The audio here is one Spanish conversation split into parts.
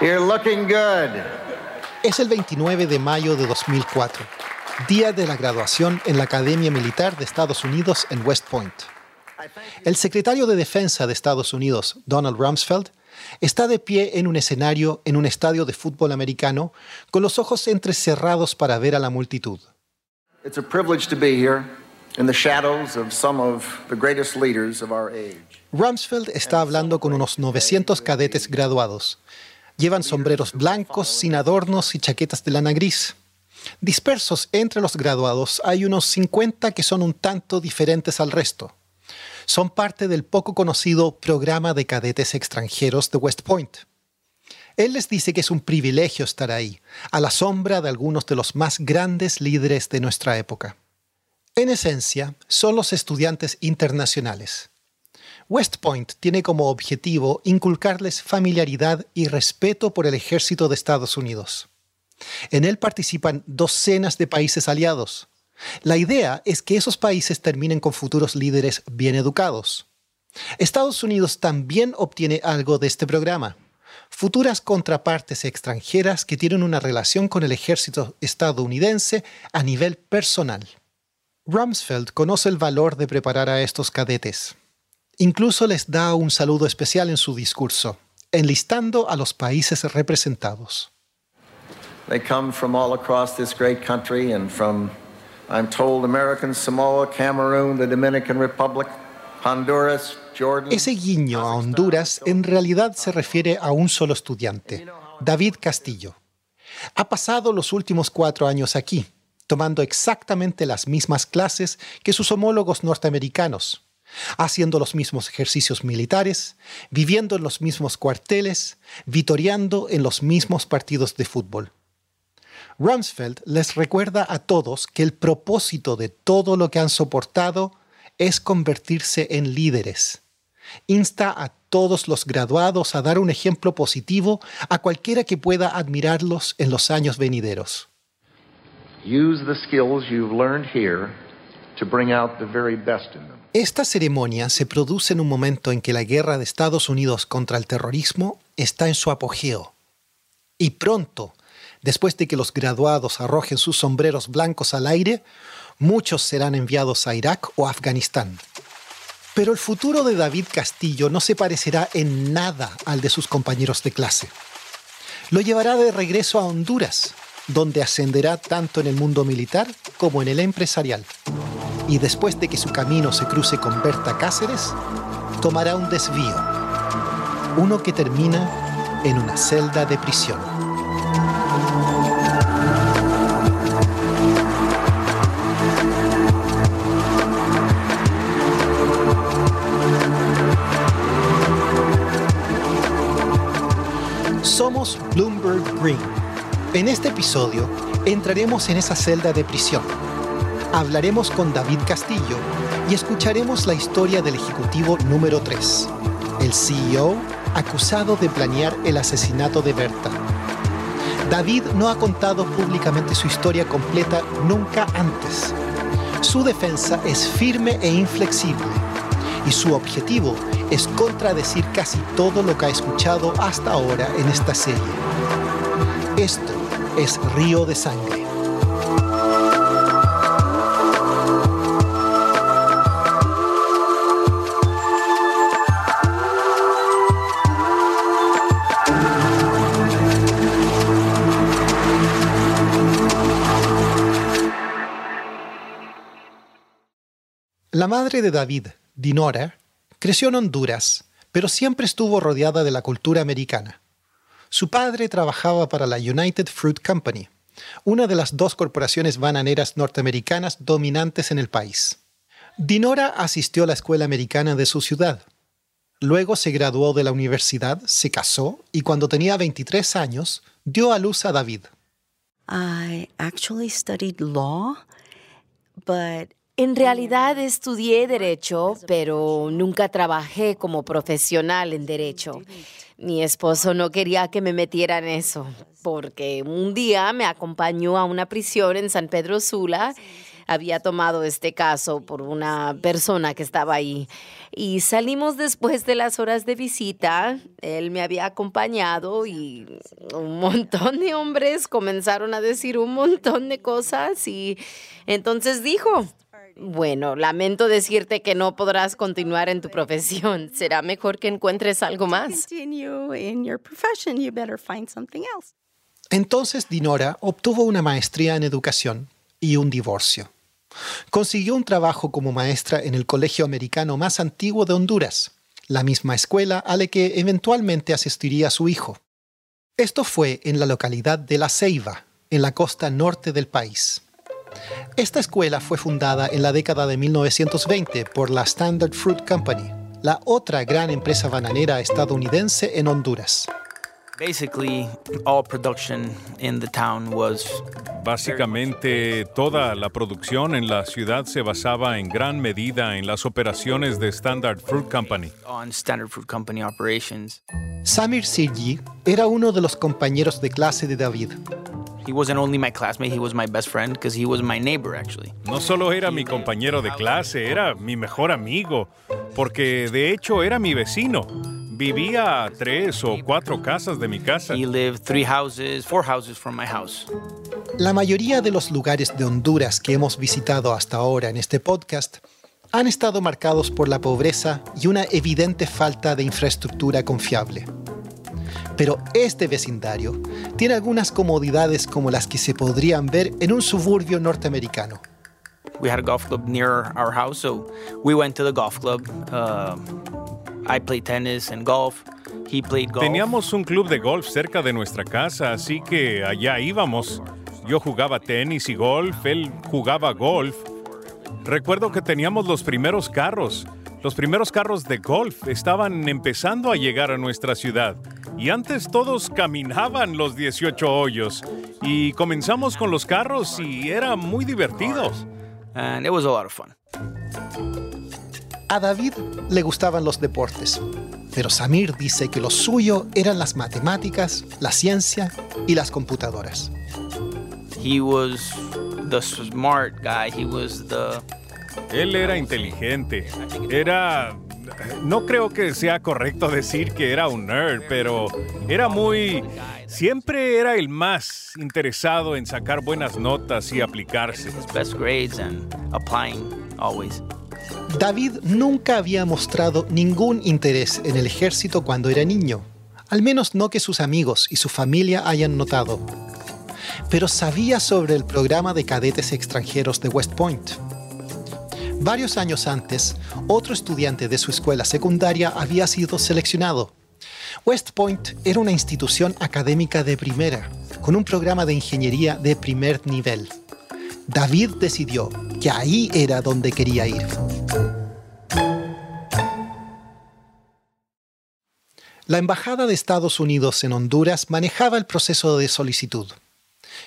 You're looking good. Es el 29 de mayo de 2004, día de la graduación en la Academia Militar de Estados Unidos en West Point. El secretario de Defensa de Estados Unidos, Donald Rumsfeld, está de pie en un escenario en un estadio de fútbol americano con los ojos entrecerrados para ver a la multitud. Rumsfeld está hablando con unos 900 cadetes graduados. Llevan sombreros blancos sin adornos y chaquetas de lana gris. Dispersos entre los graduados hay unos 50 que son un tanto diferentes al resto. Son parte del poco conocido programa de cadetes extranjeros de West Point. Él les dice que es un privilegio estar ahí, a la sombra de algunos de los más grandes líderes de nuestra época. En esencia, son los estudiantes internacionales. West Point tiene como objetivo inculcarles familiaridad y respeto por el ejército de Estados Unidos. En él participan docenas de países aliados. La idea es que esos países terminen con futuros líderes bien educados. Estados Unidos también obtiene algo de este programa. Futuras contrapartes extranjeras que tienen una relación con el ejército estadounidense a nivel personal. Rumsfeld conoce el valor de preparar a estos cadetes. Incluso les da un saludo especial en su discurso, enlistando a los países representados. They come from all across this great country and from, I'm told, American Samoa, Cameroon, the Dominican Republic, Honduras, Jordan. Ese guiño a Honduras en realidad se refiere a un solo estudiante, David Castillo. Ha pasado los últimos cuatro años aquí, tomando exactamente las mismas clases que sus homólogos norteamericanos, haciendo los mismos ejercicios militares, viviendo en los mismos cuarteles, vitoreando en los mismos partidos de fútbol. Rumsfeld les recuerda a todos que el propósito de todo lo que han soportado es convertirse en líderes. Insta a todos los graduados a dar un ejemplo positivo a cualquiera que pueda admirarlos en los años venideros. Use the skills you've learned here to bring out the very best in them. Esta ceremonia se produce en un momento en que la guerra de Estados Unidos contra el terrorismo está en su apogeo. Y pronto, después de que los graduados arrojen sus sombreros blancos al aire, muchos serán enviados a Irak o Afganistán. Pero el futuro de David Castillo no se parecerá en nada al de sus compañeros de clase. Lo llevará de regreso a Honduras, donde ascenderá tanto en el mundo militar como en el empresarial. Y después de que su camino se cruce con Berta Cáceres, tomará un desvío, uno que termina en una celda de prisión. Somos Bloomberg Green. En este episodio entraremos en esa celda de prisión. Hablaremos con David Castillo y escucharemos la historia del ejecutivo número 3, el CEO acusado de planear el asesinato de Berta. David no ha contado públicamente su historia completa nunca antes. Su defensa es firme e inflexible y su objetivo es contradecir casi todo lo que ha escuchado hasta ahora en esta serie. Esto es Río de Sangre. La madre de David, Dinora, creció en Honduras, pero siempre estuvo rodeada de la cultura americana. Su padre trabajaba para la United Fruit Company, una de las dos corporaciones bananeras norteamericanas dominantes en el país. Dinora asistió a la escuela americana de su ciudad. Luego se graduó de la universidad, se casó y cuando tenía 23 años dio a luz a David. I actually studied law, but En realidad estudié derecho, pero nunca trabajé como profesional en derecho. Mi esposo no quería que me metiera en eso, porque un día me acompañó a una prisión en San Pedro Sula había tomado este caso por una persona que estaba ahí. Y salimos después de las horas de visita. Él me había acompañado y un montón de hombres comenzaron a decir un montón de cosas y entonces dijo, bueno, lamento decirte que no podrás continuar en tu profesión. Será mejor que encuentres algo más. Entonces Dinora obtuvo una maestría en educación y un divorcio. Consiguió un trabajo como maestra en el colegio americano más antiguo de Honduras, la misma escuela a la que eventualmente asistiría su hijo. Esto fue en la localidad de La Ceiba, en la costa norte del país. Esta escuela fue fundada en la década de 1920 por la Standard Fruit Company, la otra gran empresa bananera estadounidense en Honduras. Básicamente toda la producción en la ciudad se basaba en gran medida en las operaciones de Standard Fruit Company. Samir Sirji era uno de los compañeros de clase de David. No solo era mi compañero de clase, era mi mejor amigo, porque de hecho era mi vecino. Vivía a tres o cuatro casas de mi casa. La mayoría de los lugares de Honduras que hemos visitado hasta ahora en este podcast han estado marcados por la pobreza y una evidente falta de infraestructura confiable. Pero este vecindario tiene algunas comodidades como las que se podrían ver en un suburbio norteamericano. We had a golf club near our house, so we went to the golf club. Uh, I played tennis and golf. He played golf. Teníamos un club de golf cerca de nuestra casa, así que allá íbamos. Yo jugaba tenis y golf, él jugaba golf. Recuerdo que teníamos los primeros carros. Los primeros carros de golf estaban empezando a llegar a nuestra ciudad. Y antes todos caminaban los 18 hoyos. Y comenzamos con los carros y era muy divertido. And it was a lot of fun. A David le gustaban los deportes, pero Samir dice que lo suyo eran las matemáticas, la ciencia y las computadoras. He was the smart guy. He was the Él era inteligente. Era... No creo que sea correcto decir que era un nerd, pero era muy... Siempre era el más interesado en sacar buenas notas y aplicarse. his best grades and applying always. David nunca había mostrado ningún interés en el ejército cuando era niño, al menos no que sus amigos y su familia hayan notado. Pero sabía sobre el programa de cadetes extranjeros de West Point. Varios años antes, otro estudiante de su escuela secundaria había sido seleccionado. West Point era una institución académica de primera, con un programa de ingeniería de primer nivel. David decidió que ahí era donde quería ir. La Embajada de Estados Unidos en Honduras manejaba el proceso de solicitud.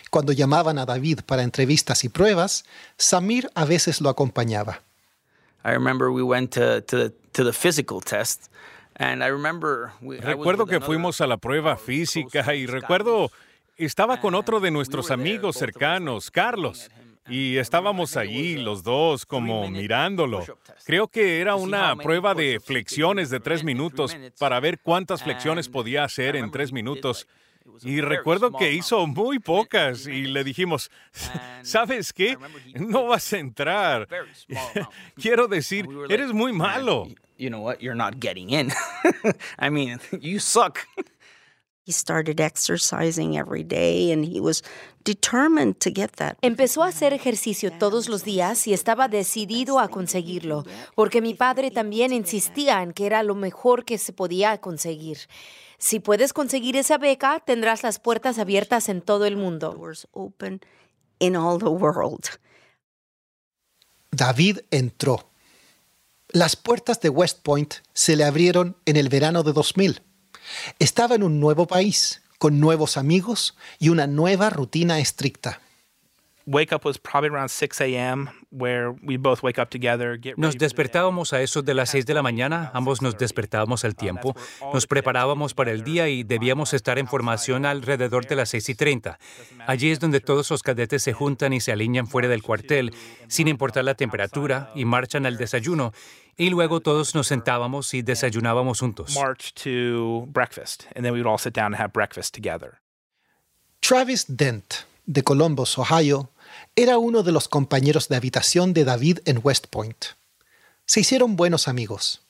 Cuando llamaban a David para entrevistas y pruebas, Samir a veces lo acompañaba. I remember we went to, to, the, to the physical test. And I remember we, I was Recuerdo que fuimos a la prueba física y recuerdo, estaba con otro de nuestros amigos cercanos, Carlos, y estábamos allí los dos como mirándolo. Creo que era una prueba de flexiones de tres minutos para ver cuántas flexiones podía hacer en tres minutos. Y recuerdo que hizo muy pocas y le dijimos, ¿sabes qué? No vas a entrar. Quiero decir, eres muy "Man, malo. You know what? You're not getting in. I mean, you suck. He started exercising every day and he was determined to get that. Empezó a hacer ejercicio todos los días y estaba decidido a conseguirlo, porque mi padre también insistía en que era lo mejor que se podía conseguir. Si puedes conseguir esa beca, tendrás las puertas abiertas en todo el mundo. David entró. Las puertas de West Point se le abrieron en el verano de 2000. Estaba en un nuevo país, con nuevos amigos y una nueva rutina estricta. Wake up was probably around 6 a.m., where we both wake up together. Get Nos despertábamos a eso de las 6 de la mañana, ambos nos despertábamos al tiempo, nos preparábamos para el día y debíamos estar en formación alrededor de las 6 y 30. Allí es donde todos los cadetes se juntan y se alinean fuera del cuartel, sin importar la temperatura, y marchan al desayuno, y luego todos nos sentábamos y desayunábamos juntos. March to breakfast, and then we would all sit down and have breakfast together. Travis Dent, de Columbus, Ohio, era uno de los compañeros de habitación de David en West Point. Se hicieron buenos amigos.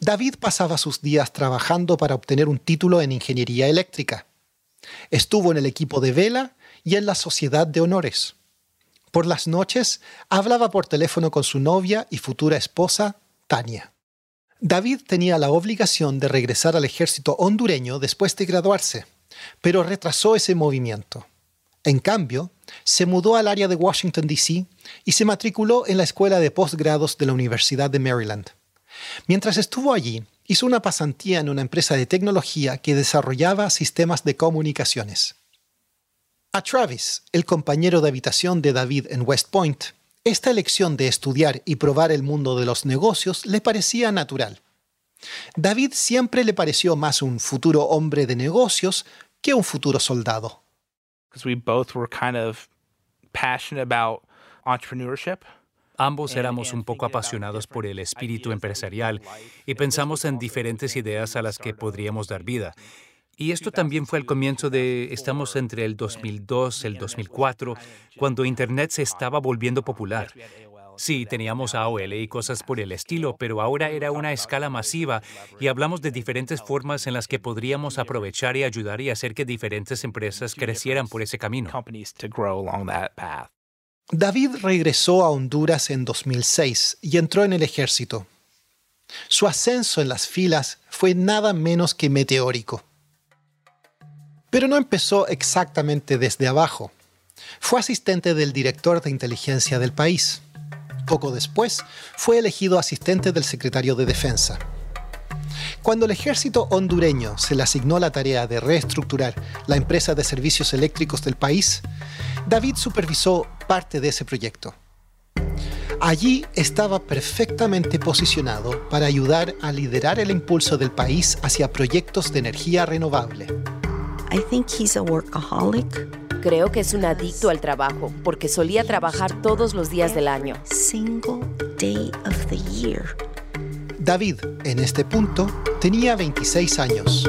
David pasaba sus días trabajando para obtener un título en ingeniería eléctrica. Estuvo en el equipo de vela y en la sociedad de honores. Por las noches hablaba por teléfono con su novia y futura esposa, Tania. David tenía la obligación de regresar al ejército hondureño después de graduarse, pero retrasó ese movimiento. En cambio, se mudó al área de Washington, D.C. y se matriculó en la escuela de posgrados de la Universidad de Maryland. Mientras estuvo allí, hizo una pasantía en una empresa de tecnología que desarrollaba sistemas de comunicaciones. A Travis, el compañero de habitación de David en West Point, esta elección de estudiar y probar el mundo de los negocios le parecía natural. David siempre le pareció más un futuro hombre de negocios que un futuro soldado. Because we both were kind of passionate about entrepreneurship. Ambos éramos un poco apasionados por el espíritu empresarial y pensamos en diferentes ideas a las que podríamos dar vida. Y esto también fue el comienzo de, estamos entre el 2002 y el 2004, cuando Internet se estaba volviendo popular. Sí, teníamos AOL y cosas por el estilo, pero ahora era una escala masiva y hablamos de diferentes formas en las que podríamos aprovechar y ayudar y hacer que diferentes empresas crecieran por ese camino. David regresó a Honduras en 2006 y entró en el ejército. Su ascenso en las filas fue nada menos que meteórico. Pero no empezó exactamente desde abajo. Fue asistente del director de inteligencia del país. Poco después, fue elegido asistente del secretario de Defensa. Cuando el ejército hondureño se le asignó la tarea de reestructurar la empresa de servicios eléctricos del país, David supervisó parte de ese proyecto. Allí estaba perfectamente posicionado para ayudar a liderar el impulso del país hacia proyectos de energía renovable. I think he's a workaholic. Creo que es un adicto al trabajo, porque solía trabajar todos los días del año. Single day of the year. David, en este punto, tenía 26 años.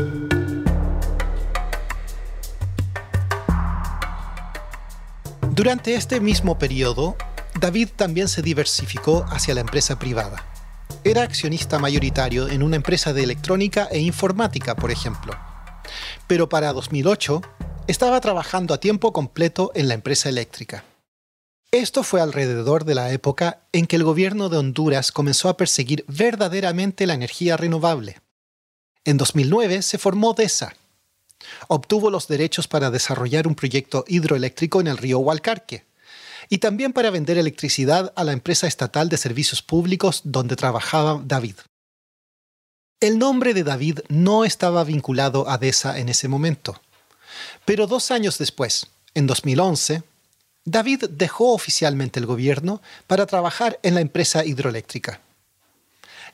Durante este mismo periodo, David también se diversificó hacia la empresa privada. Era accionista mayoritario en una empresa de electrónica e informática, por ejemplo. Pero para 2008, estaba trabajando a tiempo completo en la empresa eléctrica. Esto fue alrededor de la época en que el gobierno de Honduras comenzó a perseguir verdaderamente la energía renovable. En 2009 se formó DESA. Obtuvo los derechos para desarrollar un proyecto hidroeléctrico en el río Hualcarque y también para vender electricidad a la empresa estatal de servicios públicos donde trabajaba David. El nombre de David no estaba vinculado a DESA en ese momento, pero dos años después, en 2011, David dejó oficialmente el gobierno para trabajar en la empresa hidroeléctrica.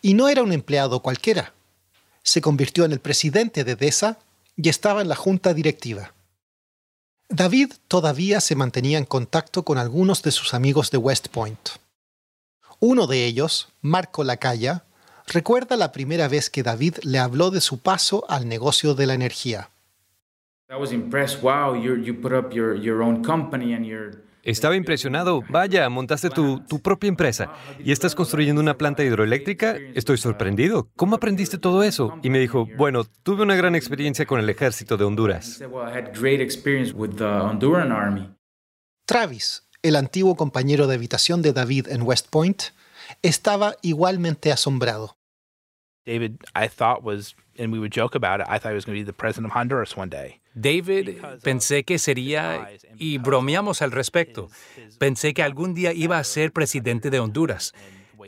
Y no era un empleado cualquiera. Se convirtió en el presidente de DESA y estaba en la junta directiva. David todavía se mantenía en contacto con algunos de sus amigos de West Point. Uno de ellos, Marco Lacaya, recuerda la primera vez que David le habló de su paso al negocio de la energía. Estaba impresionado. Vaya, montaste tu, tu propia empresa y estás construyendo una planta hidroeléctrica. Estoy sorprendido. ¿Cómo aprendiste todo eso? Y me dijo, bueno, tuve una gran experiencia con el ejército de Honduras. Travis, el antiguo compañero de habitación de David en West Point, estaba igualmente asombrado. David, I thought was, and we would joke about it, I thought he was going to be the president of Honduras one day. David, pensé que sería, y bromeamos al respecto, pensé que algún día iba a ser presidente de Honduras,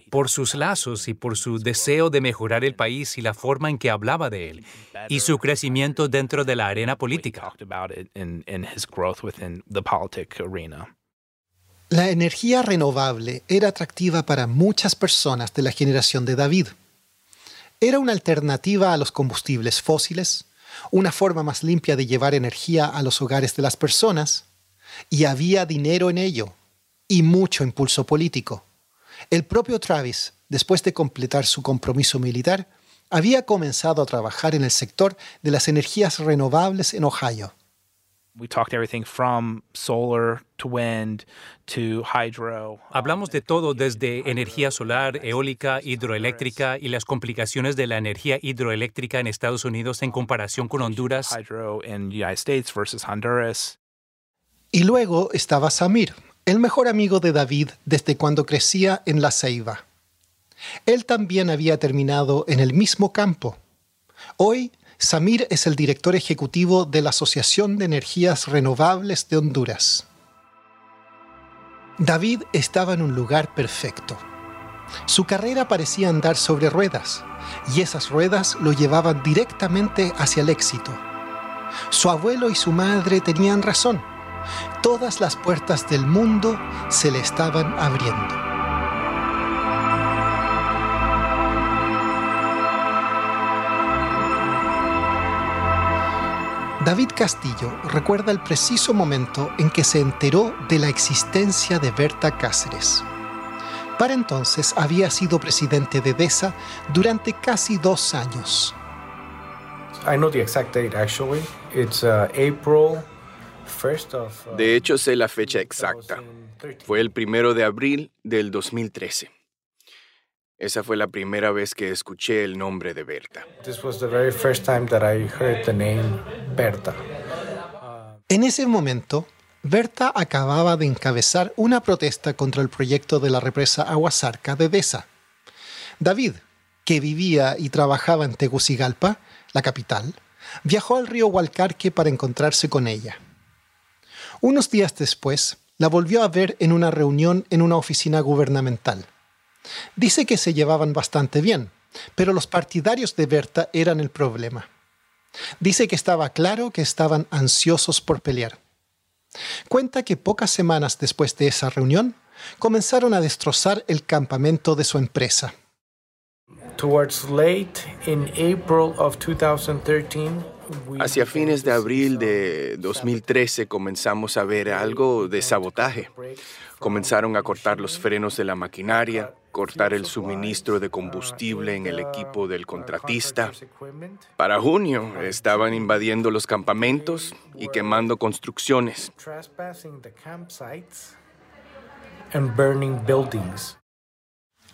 por sus lazos y por su deseo de mejorar el país y la forma en que hablaba de él, y su crecimiento dentro de la arena política. La energía renovable era atractiva para muchas personas de la generación de David. Era una alternativa a los combustibles fósiles, una forma más limpia de llevar energía a los hogares de las personas, y había dinero en ello, y mucho impulso político. El propio Travis, después de completar su compromiso militar, había comenzado a trabajar en el sector de las energías renovables en Ohio. Hablamos de todo desde energía solar, eólica, hidroeléctrica y las complicaciones de la energía hidroeléctrica en Estados Unidos en comparación con Honduras. Y luego estaba Samir, el mejor amigo de David desde cuando crecía en La Ceiba. Él también había terminado en el mismo campo. Hoy, Samir es el director ejecutivo de la Asociación de Energías Renovables de Honduras. David estaba en un lugar perfecto. Su carrera parecía andar sobre ruedas, y esas ruedas lo llevaban directamente hacia el éxito. Su abuelo y su madre tenían razón. Todas las puertas del mundo se le estaban abriendo. David Castillo recuerda el preciso momento en que se enteró de la existencia de Berta Cáceres. Para entonces había sido presidente de DESA durante casi dos años. De hecho, sé la fecha exacta. Fue el primero de abril del 2013. Esa fue la primera vez que escuché el nombre de Berta. En ese momento, Berta acababa de encabezar una protesta contra el proyecto de la represa Aguasarca de Deza. David, que vivía y trabajaba en Tegucigalpa, la capital, viajó al río Hualcarque para encontrarse con ella. Unos días después, la volvió a ver en una reunión en una oficina gubernamental. Dice que se llevaban bastante bien, pero los partidarios de Berta eran el problema. Dice que estaba claro que estaban ansiosos por pelear. Cuenta que pocas semanas después de esa reunión, comenzaron a destrozar el campamento de su empresa. Hacia fines de abril de 2013 comenzamos a ver algo de sabotaje. Comenzaron a cortar los frenos de la maquinaria, cortar el suministro de combustible en el equipo del contratista. Para junio estaban invadiendo los campamentos y quemando construcciones.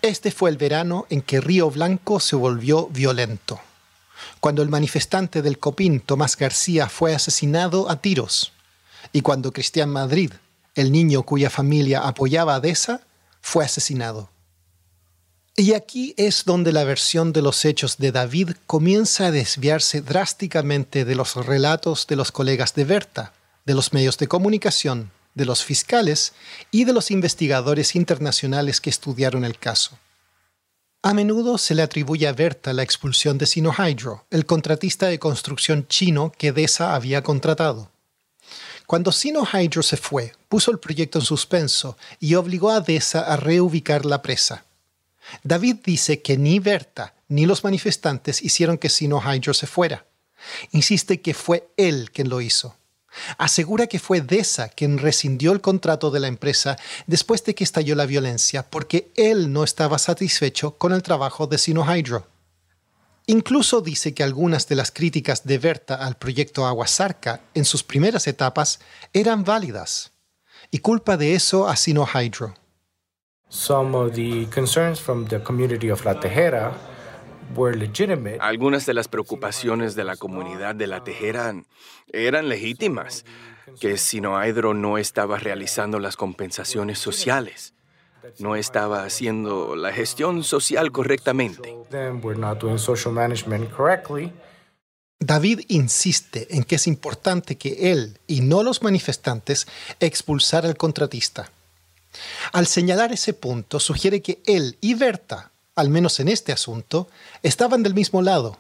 Este fue el verano en que Río Blanco se volvió violento, cuando el manifestante del Copín Tomás García fue asesinado a tiros y cuando Cristian Madrid, el niño cuya familia apoyaba a Deza, fue asesinado. Y aquí es donde la versión de los hechos de David comienza a desviarse drásticamente de los relatos de los colegas de Berta, de los medios de comunicación, de los fiscales y de los investigadores internacionales que estudiaron el caso. A menudo se le atribuye a Berta la expulsión de Sinohydro, el contratista de construcción chino que DESA había contratado. Cuando Sinohydro se fue, puso el proyecto en suspenso y obligó a DESA a reubicar la presa. David dice que ni Berta ni los manifestantes hicieron que Sino Hydro se fuera. Insiste que fue él quien lo hizo. Asegura que fue Desa quien rescindió el contrato de la empresa después de que estalló la violencia porque él no estaba satisfecho con el trabajo de Sino Hydro. Incluso dice que algunas de las críticas de Berta al proyecto Aguasarca en sus primeras etapas eran válidas y culpa de eso a Sino Hydro. Algunas de las preocupaciones de la comunidad de La Tejera eran legítimas, que Sinohydro no estaba realizando las compensaciones sociales, no estaba haciendo la gestión social correctamente. David insiste en que es importante que él y no los manifestantes expulsar al contratista. Al señalar ese punto, sugiere que él y Berta, al menos en este asunto, estaban del mismo lado.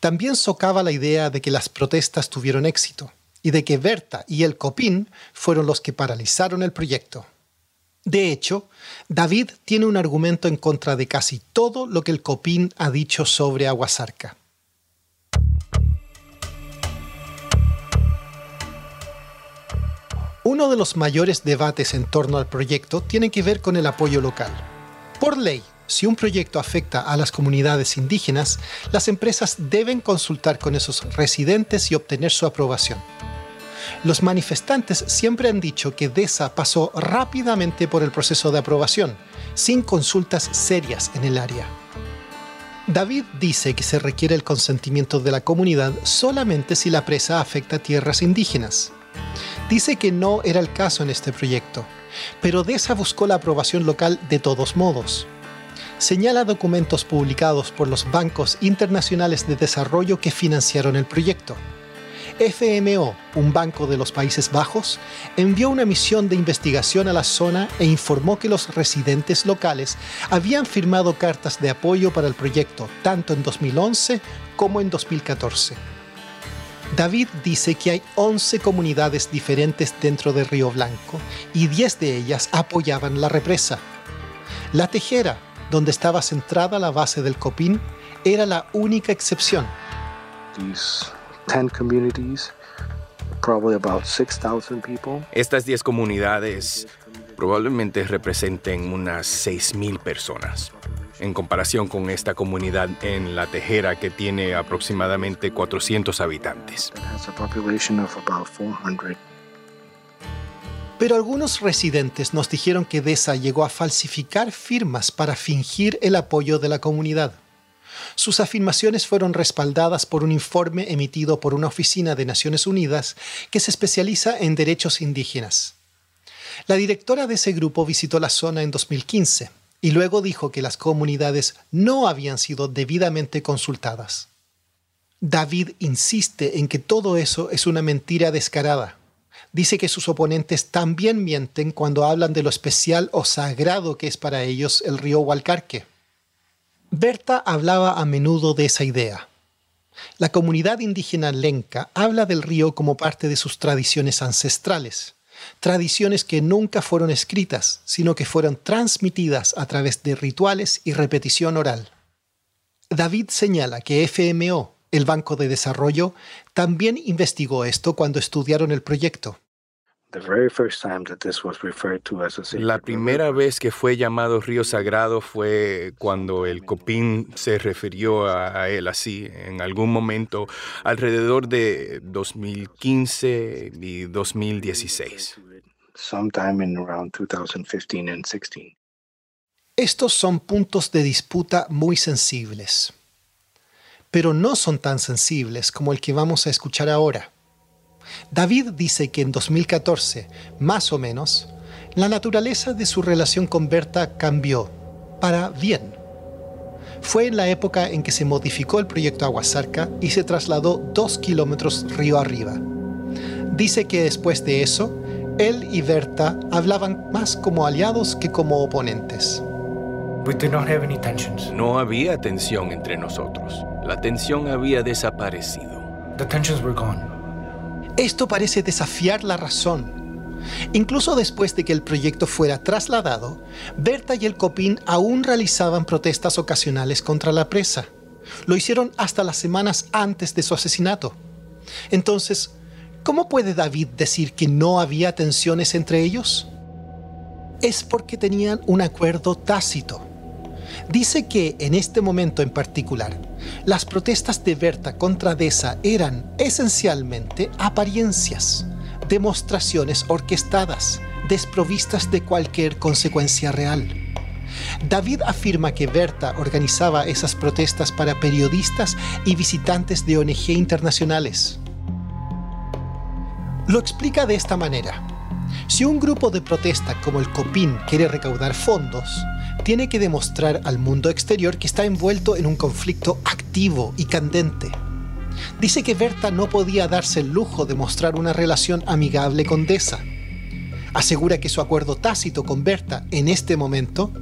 También socava la idea de que las protestas tuvieron éxito y de que Berta y el Copín fueron los que paralizaron el proyecto. De hecho, David tiene un argumento en contra de casi todo lo que el Copín ha dicho sobre Aguasarca. Uno de los mayores debates en torno al proyecto tiene que ver con el apoyo local. Por ley, si un proyecto afecta a las comunidades indígenas, las empresas deben consultar con esos residentes y obtener su aprobación. Los manifestantes siempre han dicho que DESA pasó rápidamente por el proceso de aprobación, sin consultas serias en el área. David dice que se requiere el consentimiento de la comunidad solamente si la presa afecta tierras indígenas. Dice que no era el caso en este proyecto, pero DESA buscó la aprobación local de todos modos. Señala documentos publicados por los bancos internacionales de desarrollo que financiaron el proyecto. FMO, un banco de los Países Bajos, envió una misión de investigación a la zona e informó que los residentes locales habían firmado cartas de apoyo para el proyecto tanto en 2011 como en 2014. David dice que hay 11 comunidades diferentes dentro de Río Blanco y 10 de ellas apoyaban la represa. La Tejera, donde estaba centrada la base del Copín, era la única excepción. Estas 10 comunidades probablemente representen unas 6.000 personas en comparación con esta comunidad en La Tejera que tiene aproximadamente 400 habitantes. Pero algunos residentes nos dijeron que DESA llegó a falsificar firmas para fingir el apoyo de la comunidad. Sus afirmaciones fueron respaldadas por un informe emitido por una oficina de Naciones Unidas que se especializa en derechos indígenas. La directora de ese grupo visitó la zona en 2015 y luego dijo que las comunidades no habían sido debidamente consultadas. David insiste en que todo eso es una mentira descarada. Dice que sus oponentes también mienten cuando hablan de lo especial o sagrado que es para ellos el río Hualcarque. Berta hablaba a menudo de esa idea. La comunidad indígena lenca habla del río como parte de sus tradiciones ancestrales tradiciones que nunca fueron escritas, sino que fueron transmitidas a través de rituales y repetición oral. David señala que FMO, el Banco de Desarrollo, también investigó esto cuando estudiaron el proyecto. La primera vez que fue llamado río sagrado fue cuando el Copín se refirió a, él así, en algún momento alrededor de 2015 y 2016. Estos son puntos de disputa muy sensibles, pero no son tan sensibles como el que vamos a escuchar ahora. David dice que en 2014, más o menos, la naturaleza de su relación con Berta cambió para bien. Fue en la época en que se modificó el proyecto Aguasarca y se trasladó dos kilómetros río arriba. Dice que después de eso, él y Berta hablaban más como aliados que como oponentes. No había tensión entre nosotros. La tensión había desaparecido. Esto parece desafiar la razón. Incluso después de que el proyecto fuera trasladado, Berta y el Copín aún realizaban protestas ocasionales contra la presa. Lo hicieron hasta las semanas antes de su asesinato. Entonces, ¿cómo puede David decir que no había tensiones entre ellos? Es porque tenían un acuerdo tácito dice que en este momento en particular, las protestas de Berta contra Deza eran esencialmente apariencias, demostraciones orquestadas, desprovistas de cualquier consecuencia real. David afirma que Berta organizaba esas protestas para periodistas y visitantes de ONG internacionales. Lo explica de esta manera. Si un grupo de protesta como el COPIN quiere recaudar fondos, tiene que demostrar al mundo exterior que está envuelto en un conflicto activo y candente. Dice que Berta no podía darse el lujo de mostrar una relación amigable con Deza. Asegura que su acuerdo tácito con Berta en este momento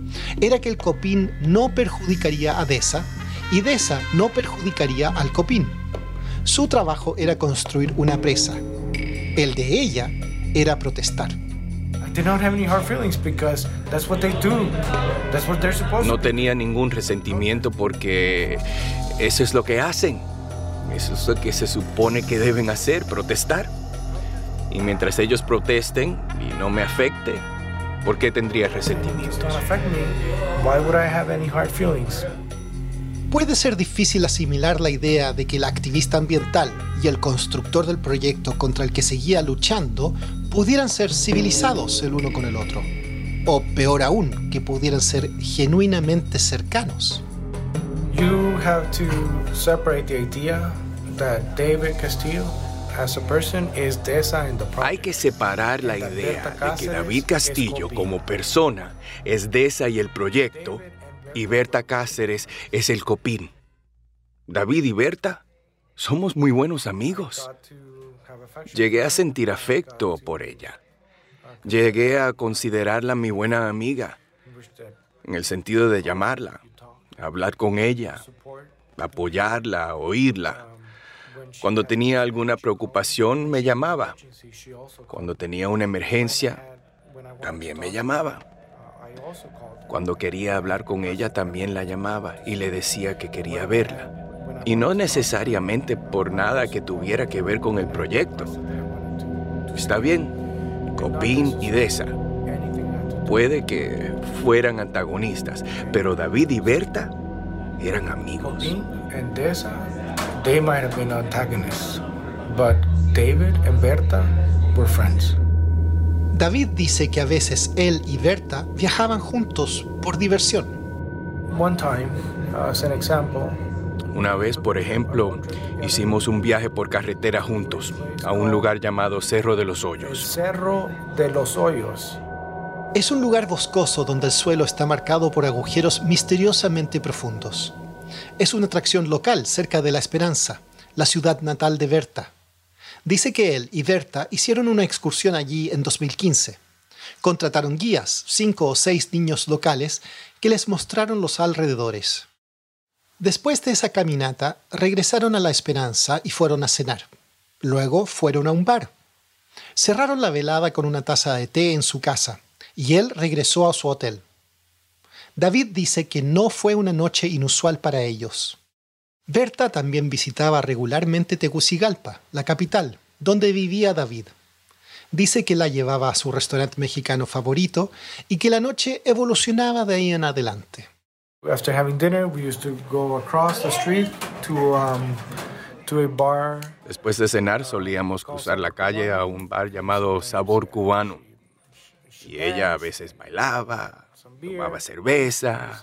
era que el Copín no perjudicaría a Deza y Deza no perjudicaría al Copín. Su trabajo era construir una presa. El de ella era protestar. No tenía ningún resentimiento porque eso es lo que hacen. Eso es lo que se supone que deben hacer, protestar. Y mientras ellos protesten y no me afecte, ¿por qué tendría resentimientos? Puede ser difícil asimilar la idea de que el activista ambiental y el constructor del proyecto contra el que seguía luchando pudieran ser civilizados el uno con el otro. O peor aún, que pudieran ser genuinamente cercanos. You have to separate the idea that David Castillo hay que separar la idea de que David Castillo como persona es Deza y el proyecto y Berta Cáceres es el copín. David y Berta somos muy buenos amigos. Llegué a sentir afecto por ella. Llegué a considerarla mi buena amiga, en el sentido de llamarla, hablar con ella, apoyarla, oírla. Cuando tenía alguna preocupación, me llamaba. Cuando tenía una emergencia, también me llamaba. Cuando quería hablar con ella, también la llamaba y le decía que quería verla. Y no necesariamente por nada que tuviera que ver con el proyecto. Está bien, Copín y Deza. Puede que fueran antagonistas, pero David y Berta eran amigos. They might have been antagonists, but David and Berta were friends. David dice que a veces él y Berta viajaban juntos por diversión. One time, uh, as an example, una vez, por ejemplo, hicimos un viaje por carretera juntos a un lugar llamado Cerro de los Hoyos. Cerro de los Hoyos. Es un lugar boscoso donde el suelo está marcado por agujeros misteriosamente profundos. Es una atracción local cerca de La Esperanza, la ciudad natal de Berta. Dice que él y Berta hicieron una excursión allí en 2015. Contrataron guías, cinco o seis niños locales, que les mostraron los alrededores. Después de esa caminata, regresaron a La Esperanza y fueron a cenar. Luego fueron a un bar. Cerraron la velada con una taza de té en su casa y él regresó a su hotel. David dice que no fue una noche inusual para ellos. Berta también visitaba regularmente Tegucigalpa, la capital, donde vivía David. Dice que la llevaba a su restaurante mexicano favorito y que la noche evolucionaba de ahí en adelante. Después de cenar solíamos cruzar la calle a un bar llamado Sabor Cubano. Y ella a veces bailaba, tomaba cerveza.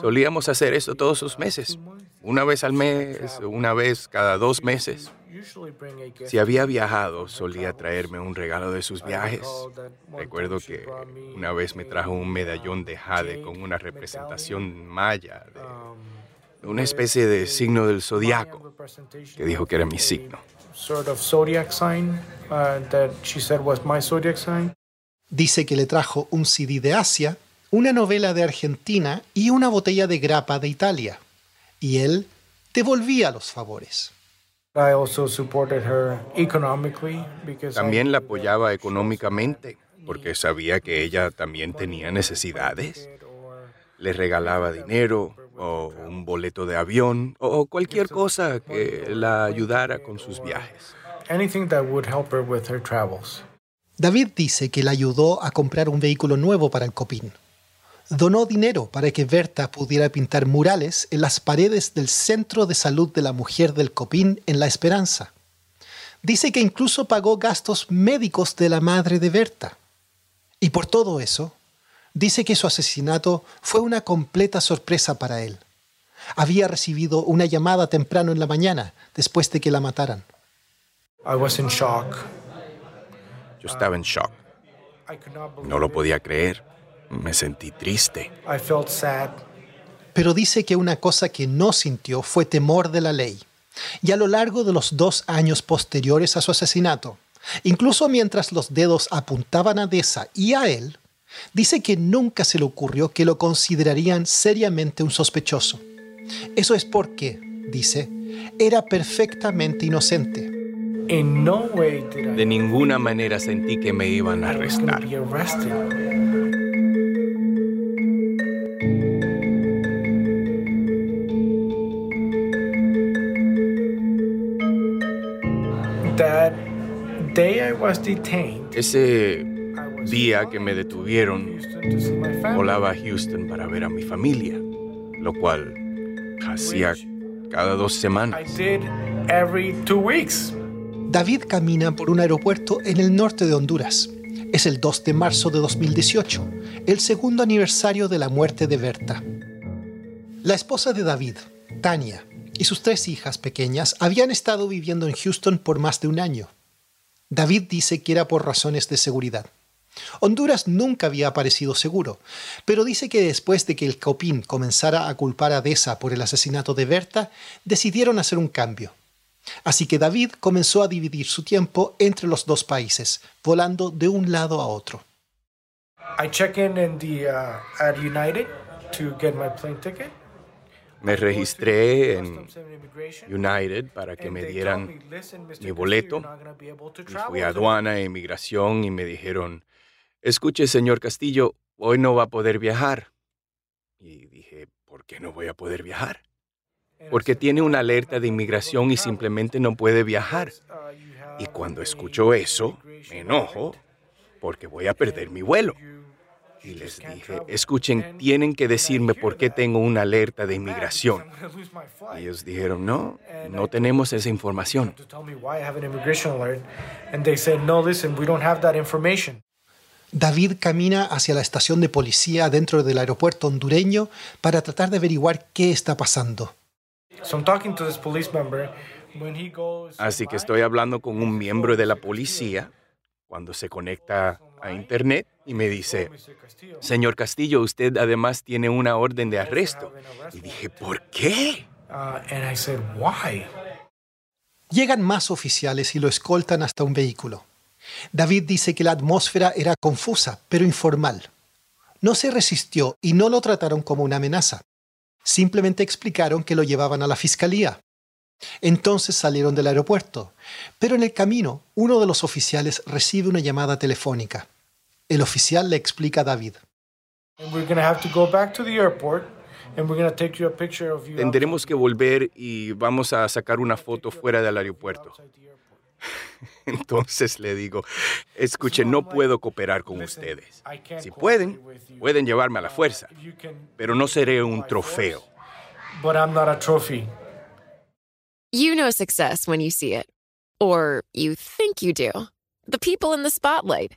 Solíamos hacer eso todos los meses, una vez al mes, una vez cada dos meses. Si había viajado, solía traerme un regalo de sus viajes. Recuerdo que una vez me trajo un medallón de jade con una representación maya, de una especie de signo del zodiaco, que dijo que era mi signo. Dice que le trajo un CD de Asia, una novela de Argentina y una botella de grapa de Italia. Y él devolvía los favores. También la apoyaba económicamente porque sabía que ella también tenía necesidades. Le regalaba dinero o un boleto de avión o cualquier cosa que la ayudara con sus viajes. David dice que le ayudó a comprar un vehículo nuevo para el Copín. Donó dinero para que Berta pudiera pintar murales en las paredes del Centro de Salud de la Mujer del Copín en La Esperanza. Dice que incluso pagó gastos médicos de la madre de Berta. Y por todo eso, dice que su asesinato fue una completa sorpresa para él. Había recibido una llamada temprano en la mañana después de que la mataran. I was in shock estaba en shock. No lo podía creer. Me sentí triste. Pero dice que una cosa que no sintió fue temor de la ley. Y a lo largo de los dos años posteriores a su asesinato, incluso mientras los dedos apuntaban a Deza y a él, dice que nunca se le ocurrió que lo considerarían seriamente un sospechoso. Eso es porque, dice, era perfectamente inocente. In no way did I De ninguna manera sentí que me iban a I arrestar. Day I was detained, Ese I was día que me detuvieron, Houston to see my family, volaba a Houston para ver a mi familia, lo cual hacía cada dos I semanas. did every two weeks. David camina por un aeropuerto en el norte de Honduras. Es el 2 de marzo de 2018, el segundo aniversario de la muerte de Berta. La esposa de David, Tania, y sus tres hijas pequeñas habían estado viviendo en Houston por más de un año. David dice que era por razones de seguridad. Honduras nunca había parecido seguro, pero dice que después de que el COPIN comenzara a culpar a Deza por el asesinato de Berta, decidieron hacer un cambio. Así que David comenzó a dividir su tiempo entre los dos países, volando de un lado a otro. Me registré en United para que me dieran told me, "Listen, Mr. mi boleto y fui a today." aduana e inmigración y me dijeron, escuche señor Castillo, hoy no va a poder viajar. Y dije, ¿por qué no voy a poder viajar? Porque tiene "No, una alerta de inmigración y simplemente no puede viajar. Y cuando escucho eso, me enojo porque voy a perder mi vuelo. Y les dije, escuchen, tienen que decirme por qué tengo una alerta de inmigración. Y ellos dijeron, no, no tenemos esa información. have to tell me why I have an immigration alert. And they said, no, listen, we don't have that information. David camina hacia la estación de policía dentro del aeropuerto hondureño para tratar de averiguar qué está pasando. So I'm talking to this police member. When he goes Así que estoy hablando con un miembro de la policía cuando se conecta a internet y me dice, señor Castillo, usted además tiene una orden de arresto. Y dije, ¿por qué? uh, and I said, why? Llegan más oficiales y lo escoltan hasta un vehículo. David dice que la atmósfera era confusa, pero informal. No se resistió y no lo trataron como una amenaza. Simplemente explicaron que lo llevaban a la fiscalía. Entonces salieron del aeropuerto, pero en el camino uno de los oficiales recibe una llamada telefónica. El oficial le explica a David. And we're going to have to go back to the airport and we're going to take you a picture of you. Tendremos que volver y vamos a sacar una foto fuera del aeropuerto. outside the airport. Entonces le digo, escuchen, no puedo cooperar con ustedes. I can't Si cooperate pueden, with you. pueden llevarme a la fuerza, You can, pero no seré un trofeo. force, But I'm not a trophy. You know success when you see it. Or you think you do. The people in the spotlight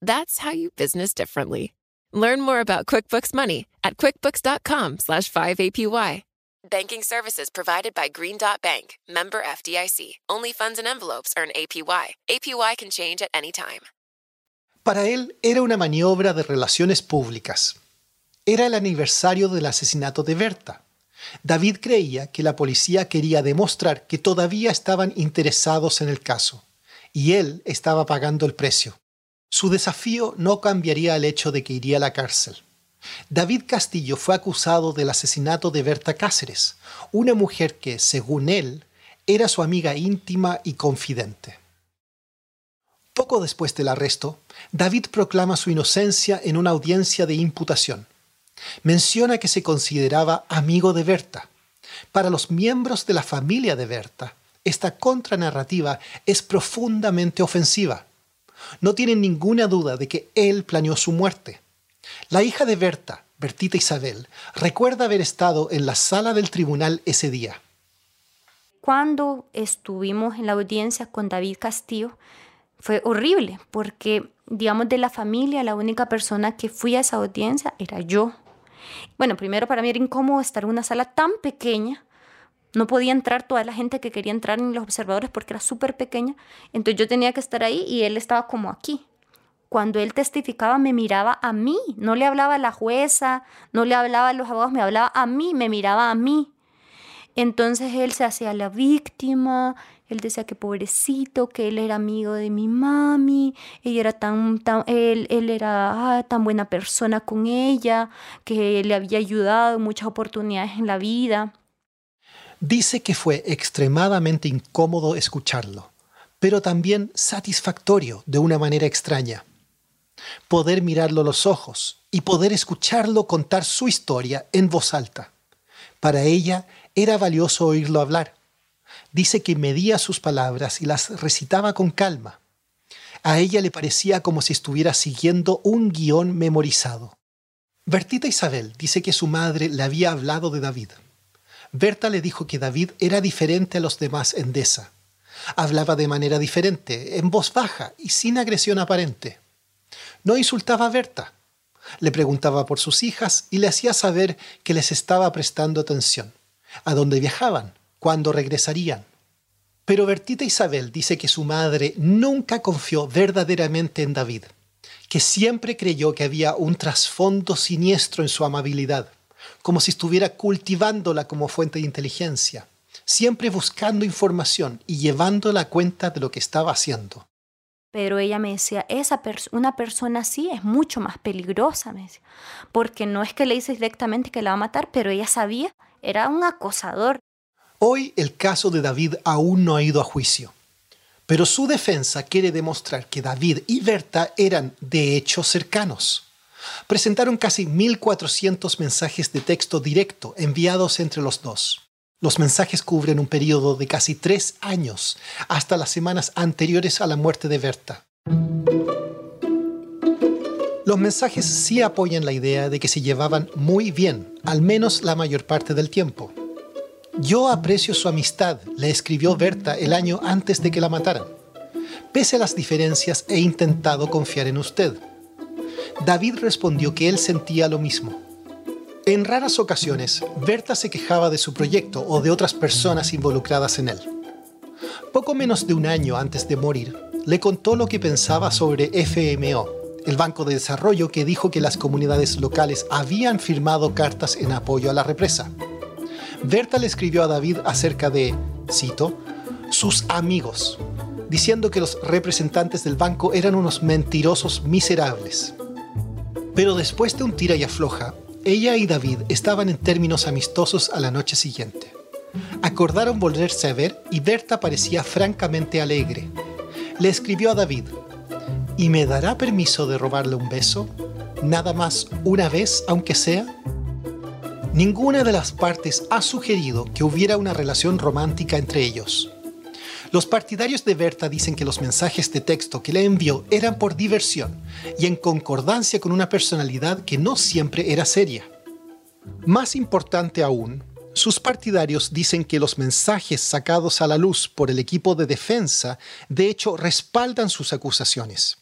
That's how you business differently. Learn more about QuickBooks Money at quickbooks.com slash 5APY. Banking services provided by Green Dot Bank, member FDIC. Only funds and envelopes earn APY. APY can change at any time. Para él era una maniobra de relaciones públicas. Era el aniversario del asesinato de Berta. David creía que la policía quería demostrar que todavía estaban interesados en el caso, y él estaba pagando el precio. Su desafío no cambiaría el hecho de que iría a la cárcel. David Castillo fue acusado del asesinato de Berta Cáceres, una mujer que, según él, era su amiga íntima y confidente. Poco después del arresto, David proclama su inocencia en una audiencia de imputación. Menciona que se consideraba amigo de Berta. Para los miembros de la familia de Berta, esta contranarrativa es profundamente ofensiva. No tienen ninguna duda de que él planeó su muerte. La hija de Berta, Bertita Isabel, recuerda haber estado en la sala del tribunal ese día. Cuando estuvimos en la audiencia con David Castillo, fue horrible porque, digamos, de la familia, la única persona que fui a esa audiencia era yo. Bueno, primero para mí era incómodo estar en una sala tan pequeña no podía entrar toda la gente que quería entrar ni los observadores porque era súper pequeña. Entonces yo tenía que estar ahí y él estaba como aquí. Cuando él testificaba me miraba a mí, no le hablaba a la jueza, no le hablaba a los abogados, me hablaba a mí, me miraba a mí. Entonces él se hacía la víctima, él decía que pobrecito, que él era amigo de mi mami, ella era tan, tan él, él era ah, tan buena persona con ella, que le había ayudado muchas oportunidades en la vida. Dice que fue extremadamente incómodo escucharlo, pero también satisfactorio de una manera extraña. Poder mirarlo a los ojos y poder escucharlo contar su historia en voz alta. Para ella era valioso oírlo hablar dice que medía sus palabras y las recitaba con calma. A ella le parecía como si estuviera siguiendo un guion memorizado. Bertita Isabel dice que su madre le había hablado de David. Berta le dijo que David era diferente a los demás en Deza. Hablaba de manera diferente, en voz baja y sin agresión aparente. No insultaba a Berta. Le preguntaba por sus hijas y le hacía saber que les estaba prestando atención, a dónde viajaban, cuándo regresarían. Pero Bertita Isabel dice que su madre nunca confió verdaderamente en David, que siempre creyó que había un trasfondo siniestro en su amabilidad, como si estuviera cultivándola como fuente de inteligencia, siempre buscando información y llevándola a cuenta de lo que estaba haciendo. Pero ella me decía, esa una persona así es mucho más peligrosa, me decía, porque no es que le dice directamente que la va a matar, pero ella sabía, era un acosador, Hoy el caso de David aún no ha ido a juicio, pero su defensa quiere demostrar que David y Berta eran de hecho cercanos. Presentaron casi 1.400 mensajes de texto directo enviados entre los dos. Los mensajes cubren un periodo de casi tres años, hasta las semanas anteriores a la muerte de Berta. Los mensajes sí apoyan la idea de que se llevaban muy bien, al menos la mayor parte del tiempo. Yo aprecio su amistad, le escribió Berta el año antes de que la mataran. Pese a las diferencias, he intentado confiar en usted. David respondió que él sentía lo mismo. En raras ocasiones, Berta se quejaba de su proyecto o de otras personas involucradas en él. Poco menos de un año antes de morir, le contó lo que pensaba sobre FMO, el Banco de Desarrollo que dijo que las comunidades locales habían firmado cartas en apoyo a la represa. Berta le escribió a David acerca de, cito, sus amigos, diciendo que los representantes del banco eran unos mentirosos miserables. Pero después de un tira y afloja, ella y David estaban en términos amistosos a la noche siguiente. Acordaron volverse a ver y Berta parecía francamente alegre. Le escribió a David, ¿y me dará permiso de robarle un beso? Nada más una vez, aunque sea. Ninguna de las partes ha sugerido que hubiera una relación romántica entre ellos. Los partidarios de Berta dicen que los mensajes de texto que le envió eran por diversión y en concordancia con una personalidad que no siempre era seria. Más importante aún, sus partidarios dicen que los mensajes sacados a la luz por el equipo de defensa de hecho respaldan sus acusaciones.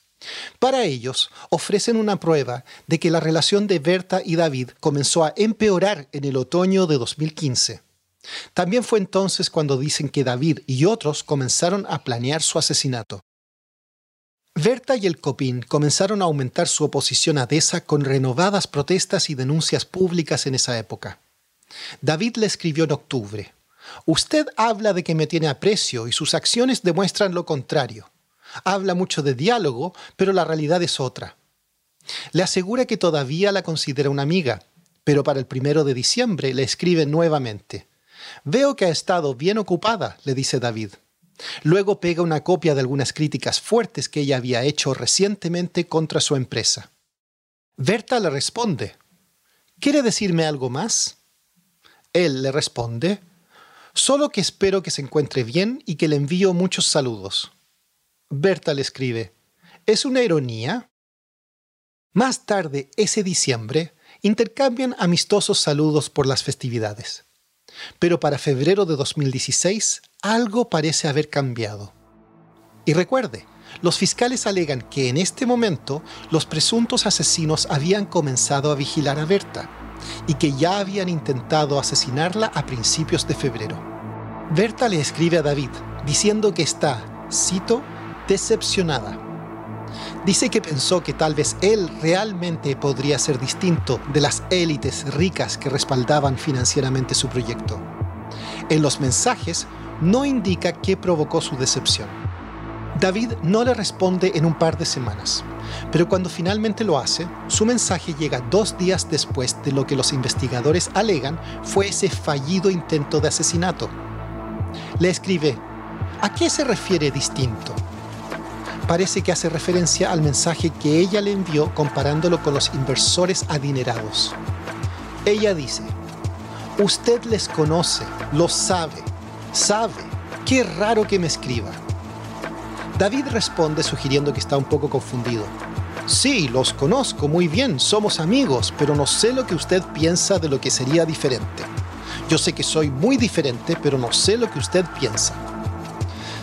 Para ellos, ofrecen una prueba de que la relación de Berta y David comenzó a empeorar en el otoño de 2015. También fue entonces cuando dicen que David y otros comenzaron a planear su asesinato. Berta y el Copín comenzaron a aumentar su oposición a Deza con renovadas protestas y denuncias públicas en esa época. David le escribió en octubre, Usted habla de que me tiene aprecio y sus acciones demuestran lo contrario habla mucho de diálogo, pero la realidad es otra. Le asegura que todavía la considera una amiga, pero para el primero de diciembre le escribe nuevamente. Veo que ha estado bien ocupada, le dice David. Luego pega una copia de algunas críticas fuertes que ella había hecho recientemente contra su empresa. Berta le responde, ¿Quiere decirme algo más? Él le responde, Solo que espero que se encuentre bien y que le envío muchos saludos. Berta le escribe, ¿es una ironía? Más tarde, ese diciembre, intercambian amistosos saludos por las festividades. Pero para febrero de 2016, algo parece haber cambiado. Y recuerde, los fiscales alegan que en este momento los presuntos asesinos habían comenzado a vigilar a Berta y que ya habían intentado asesinarla a principios de febrero. Berta le escribe a David diciendo que está, cito, decepcionada. Dice que pensó que tal vez él realmente podría ser distinto de las élites ricas que respaldaban financieramente su proyecto. En los mensajes no indica qué provocó su decepción. David no le responde en un par de semanas, pero cuando finalmente lo hace, su mensaje llega dos días después de lo que los investigadores alegan fue ese fallido intento de asesinato. Le escribe, ¿a qué se refiere distinto? Parece que hace referencia al mensaje que ella le envió comparándolo con los inversores adinerados. Ella dice, usted les conoce, lo sabe, sabe, qué raro que me escriba. David responde sugiriendo que está un poco confundido. Sí, los conozco muy bien, somos amigos, pero no sé lo que usted piensa de lo que sería diferente. Yo sé que soy muy diferente, pero no sé lo que usted piensa.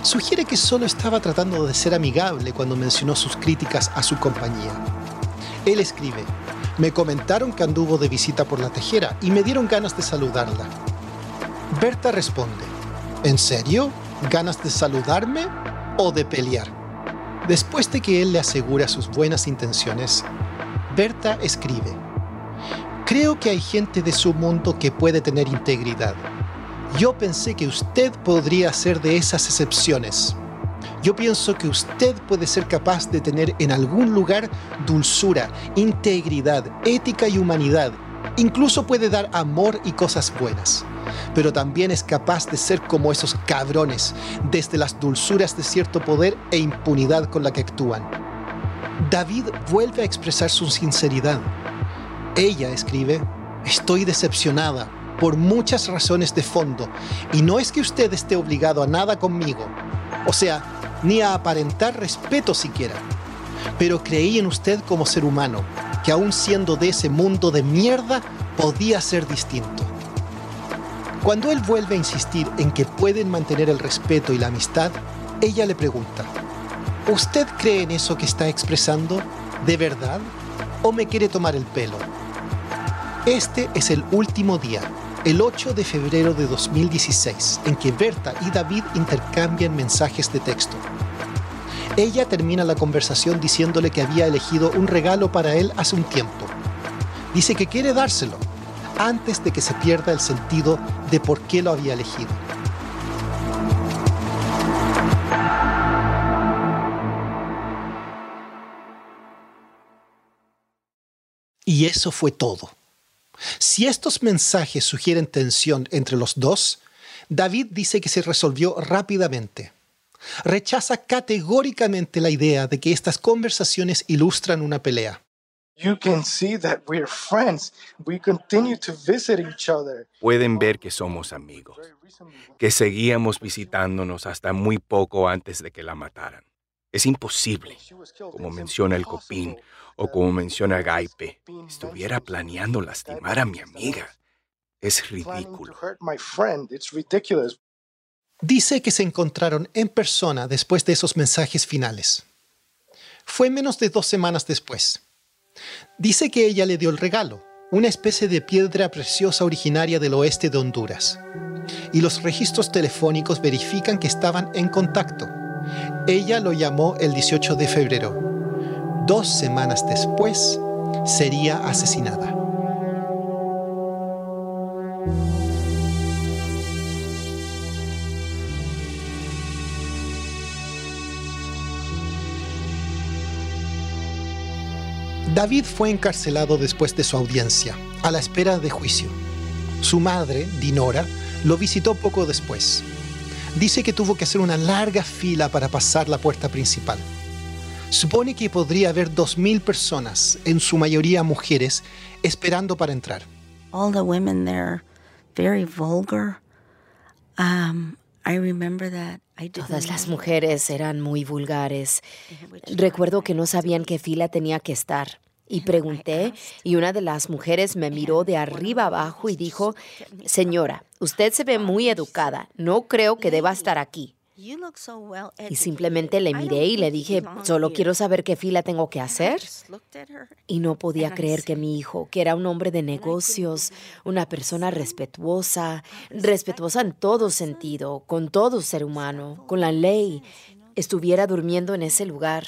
Sugiere que solo estaba tratando de ser amigable cuando mencionó sus críticas a su compañía. Él escribe, me comentaron que anduvo de visita por la tejera y me dieron ganas de saludarla. Berta responde, ¿en serio? ¿Ganas de saludarme? o de pelear. Después de que él le asegura sus buenas intenciones, Berta escribe, Creo que hay gente de su mundo que puede tener integridad. Yo pensé que usted podría ser de esas excepciones. Yo pienso que usted puede ser capaz de tener en algún lugar dulzura, integridad, ética y humanidad. Incluso puede dar amor y cosas buenas pero también es capaz de ser como esos cabrones, desde las dulzuras de cierto poder e impunidad con la que actúan. David vuelve a expresar su sinceridad. Ella escribe, estoy decepcionada por muchas razones de fondo, y no es que usted esté obligado a nada conmigo, o sea, ni a aparentar respeto siquiera, pero creí en usted como ser humano, que aún siendo de ese mundo de mierda, podía ser distinto. Cuando él vuelve a insistir en que pueden mantener el respeto y la amistad, ella le pregunta, ¿usted cree en eso que está expresando? ¿De verdad? ¿O me quiere tomar el pelo? Este es el último día, el 8 de febrero de 2016, en que Berta y David intercambian mensajes de texto. Ella termina la conversación diciéndole que había elegido un regalo para él hace un tiempo. Dice que quiere dárselo, antes de que se pierda el sentido de por qué lo había elegido. Y eso fue todo. Si estos mensajes sugieren tensión entre los dos, David dice que se resolvió rápidamente. Rechaza categóricamente la idea de que estas conversaciones ilustran una pelea. Pueden ver que somos amigos, que seguíamos visitándonos hasta muy poco antes de que la mataran. Es imposible, como menciona el Copín o como menciona Gaipe, estuviera planeando lastimar a mi amiga. Es ridículo. Dice que se encontraron en persona después de esos mensajes finales. Fue menos de dos semanas después. Dice que ella le dio el regalo, una especie de piedra preciosa originaria del oeste de Honduras. Y los registros telefónicos verifican que estaban en contacto. Ella lo llamó el 18 de febrero. Dos semanas después, sería asesinada. David fue encarcelado después de su audiencia, a la espera de juicio. Su madre, Dinora, lo visitó poco después. Dice que tuvo que hacer una larga fila para pasar la puerta principal. Supone que podría haber 2.000 personas, en su mayoría mujeres, esperando para entrar. All the women there, very vulgar. Um, I remember that. Todas las mujeres eran muy vulgares. Recuerdo que no sabían qué fila tenía que estar. Y pregunté, y una de las mujeres me miró de arriba abajo y dijo, Señora, usted se ve muy educada, no creo que deba estar aquí. Y simplemente le miré y le dije, solo quiero saber qué fila tengo que hacer. Y no podía creer que mi hijo, que era un hombre de negocios, una persona respetuosa, respetuosa en todo sentido, con todo ser humano, con la ley, estuviera durmiendo en ese lugar.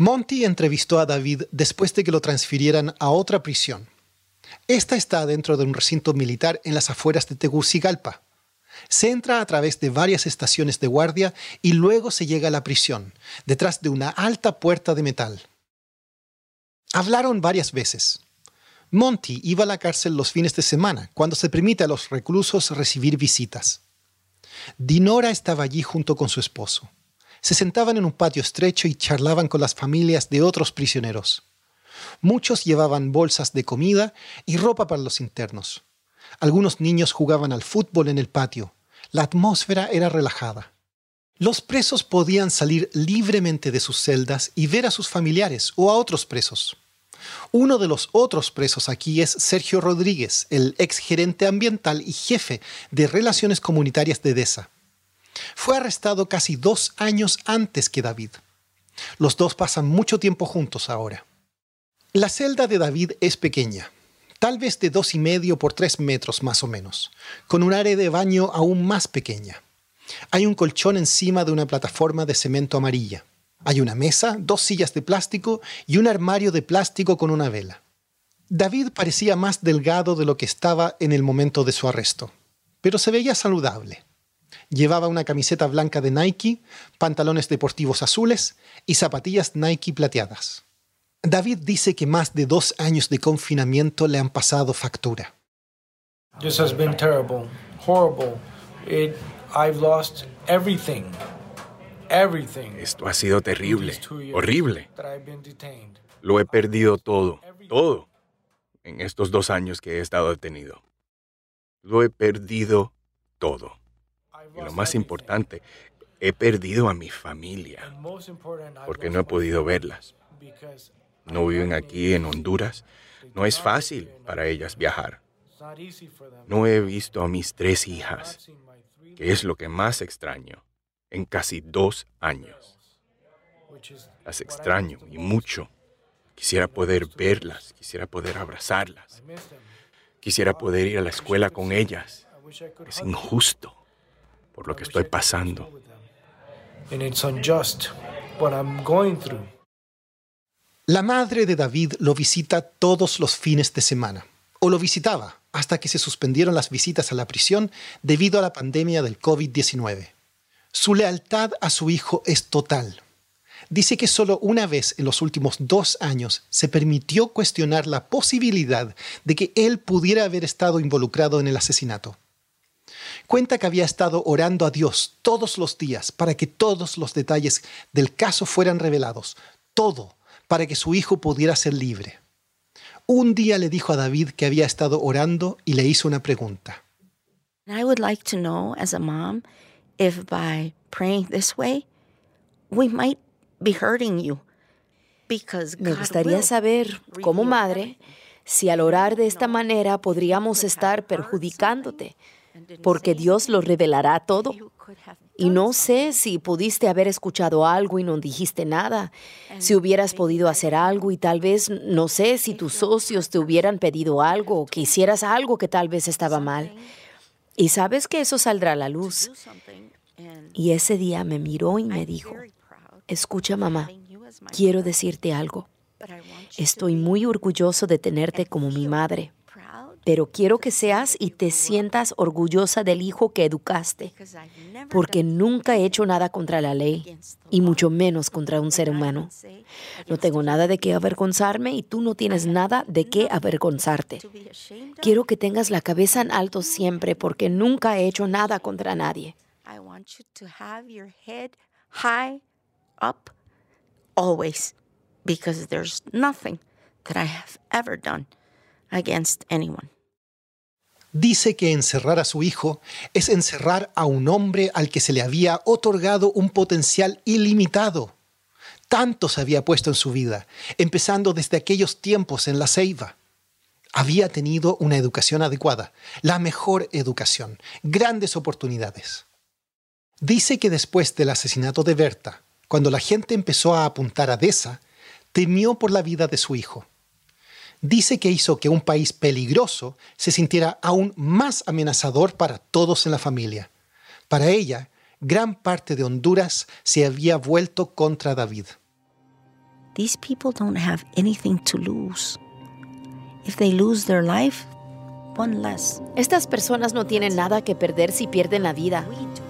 Monty entrevistó a David después de que lo transfirieran a otra prisión. Esta está dentro de un recinto militar en las afueras de Tegucigalpa. Se entra a través de varias estaciones de guardia y luego se llega a la prisión, detrás de una alta puerta de metal. Hablaron varias veces. Monty iba a la cárcel los fines de semana, cuando se permite a los reclusos recibir visitas. Dinora estaba allí junto con su esposo. Se sentaban en un patio estrecho y charlaban con las familias de otros prisioneros. Muchos llevaban bolsas de comida y ropa para los internos. Algunos niños jugaban al fútbol en el patio. La atmósfera era relajada. Los presos podían salir libremente de sus celdas y ver a sus familiares o a otros presos. Uno de los otros presos aquí es Sergio Rodríguez, el ex gerente ambiental y jefe de Relaciones Comunitarias de DESA. Fue arrestado casi dos años antes que David. Los dos pasan mucho tiempo juntos ahora. La celda de David es pequeña, tal vez de dos y medio por tres metros más o menos, con un área de baño aún más pequeña. Hay un colchón encima de una plataforma de cemento amarilla. Hay una mesa, dos sillas de plástico y un armario de plástico con una vela. David parecía más delgado de lo que estaba en el momento de su arresto, pero se veía saludable. Llevaba una camiseta blanca de Nike, pantalones deportivos azules y zapatillas Nike plateadas. David dice que más de dos años de confinamiento le han pasado factura. This has been terrible, horrible. It, I've lost everything. Esto ha sido terrible, horrible. Lo he perdido todo, todo, en estos dos años que he estado detenido. Lo he perdido todo. Y lo más importante, he perdido a mi familia, porque no he podido verlas. No viven aquí en Honduras. No es fácil para ellas viajar. No he visto a mis tres hijas, que es lo que más extraño en casi dos años. Las extraño y mucho. Quisiera poder verlas, quisiera poder abrazarlas. Quisiera poder ir a la escuela con ellas. Es injusto por lo que estoy pasando. La madre de David lo visita todos los fines de semana, o lo visitaba hasta que se suspendieron las visitas a la prisión debido a la pandemia del COVID-19. Su lealtad a su hijo es total. Dice que solo una vez en los últimos dos años se permitió cuestionar la posibilidad de que él pudiera haber estado involucrado en el asesinato. Cuenta que había estado orando a Dios todos los días para que todos los detalles del caso fueran revelados, todo para que su hijo pudiera ser libre. Un día le dijo a David que había estado orando y le hizo una pregunta. I would like to know as a mom if by praying this way, we might be hurting you. Me gustaría saber, como madre, si al orar de esta manera podríamos estar perjudicándote, porque Dios lo revelará todo. Y no sé si pudiste haber escuchado algo y no dijiste nada, si hubieras podido hacer algo y tal vez, no sé, si tus socios te hubieran pedido algo o que hicieras algo que tal vez estaba mal. Y sabes que eso saldrá a la luz. Y ese día me miró y me dijo, escucha mamá, quiero decirte algo. Estoy muy orgulloso de tenerte como mi madre, pero quiero que seas y te sientas orgullosa del hijo que educaste, porque nunca he hecho nada contra la ley, y mucho menos contra un ser humano. No tengo nada de qué avergonzarme y tú no tienes nada de qué avergonzarte. Quiero que tengas la cabeza en alto siempre, porque nunca he hecho nada contra nadie. Always because there's nothing that I have ever done against anyone. Dice que encerrar a su hijo es encerrar a un hombre al que se le había otorgado un potencial ilimitado. Tanto se había puesto en su vida, empezando desde aquellos tiempos en la ceiba. había tenido una educación adecuada, la mejor educación, grandes oportunidades. Dice que después del asesinato de Berta, cuando la gente empezó a apuntar a Dessa, temió por la vida de su hijo. Dice que hizo que un país peligroso se sintiera aún más amenazador para todos en la familia. Para ella, gran parte de Honduras se había vuelto contra David. These people don't have anything to lose. If they lose their life, one less. Estas personas no tienen nada que perder si pierden la vida.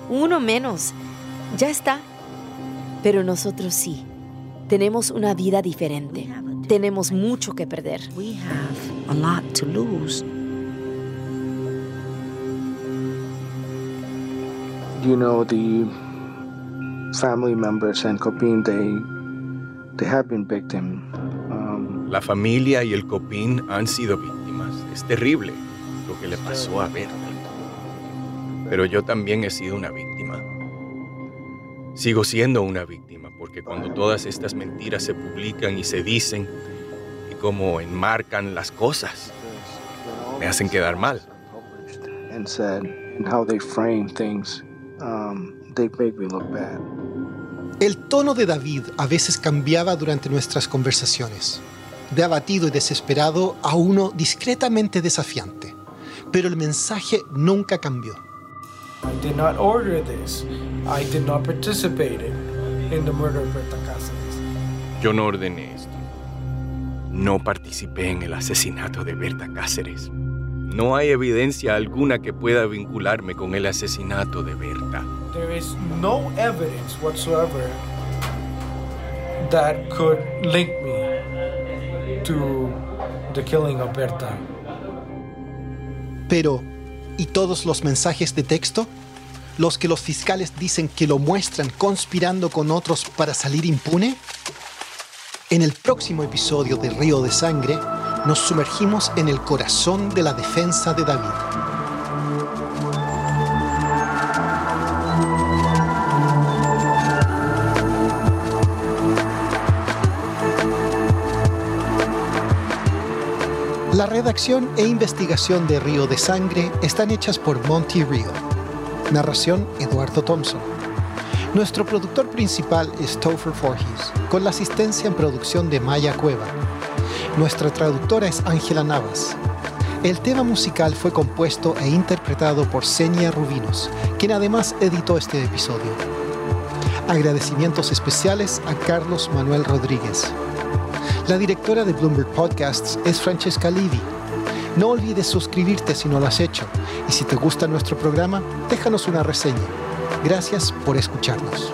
Uno menos. Ya está. Pero nosotros sí. Tenemos una vida diferente. Tenemos mucho que perder. We have a lot to lose. You know, the family members and Copin, they, they have been victim. Um, La familia y el Copín han sido víctimas. Es terrible lo que le pasó a Berta. Pero yo también he sido una víctima. Sigo siendo una víctima porque cuando todas estas mentiras se publican y se dicen y como enmarcan las cosas, me hacen quedar mal. and said, and how they frame things, um, they make me look bad. El tono de David a veces cambiaba durante nuestras conversaciones, de abatido y desesperado a uno discretamente desafiante, pero el mensaje nunca cambió. I did not order this. I did not participate in, in the murder of Berta Cáceres. Yo no ordené esto. No participé en el asesinato de Berta Cáceres. No hay evidencia alguna que pueda vincularme con el asesinato de Berta. There is no evidence whatsoever that could link me to the killing of Berta. Pero, ¿y todos los mensajes de texto? ¿Los que los fiscales dicen que lo muestran conspirando con otros para salir impune? En el próximo episodio de Río de Sangre, nos sumergimos en el corazón de la defensa de David. La redacción e investigación de Río de Sangre están hechas por Monty Río. Narración Eduardo Thompson. Nuestro productor principal es Topher Forges, con la asistencia en producción de Maya Cueva. Nuestra traductora es Ángela Navas. El tema musical fue compuesto e interpretado por Senia Rubinos, quien además editó este episodio. Agradecimientos especiales a Carlos Manuel Rodríguez. La directora de Bloomberg Podcasts es Francesca Livi. No olvides suscribirte si no lo has hecho. Y si te gusta nuestro programa, déjanos una reseña. Gracias por escucharnos.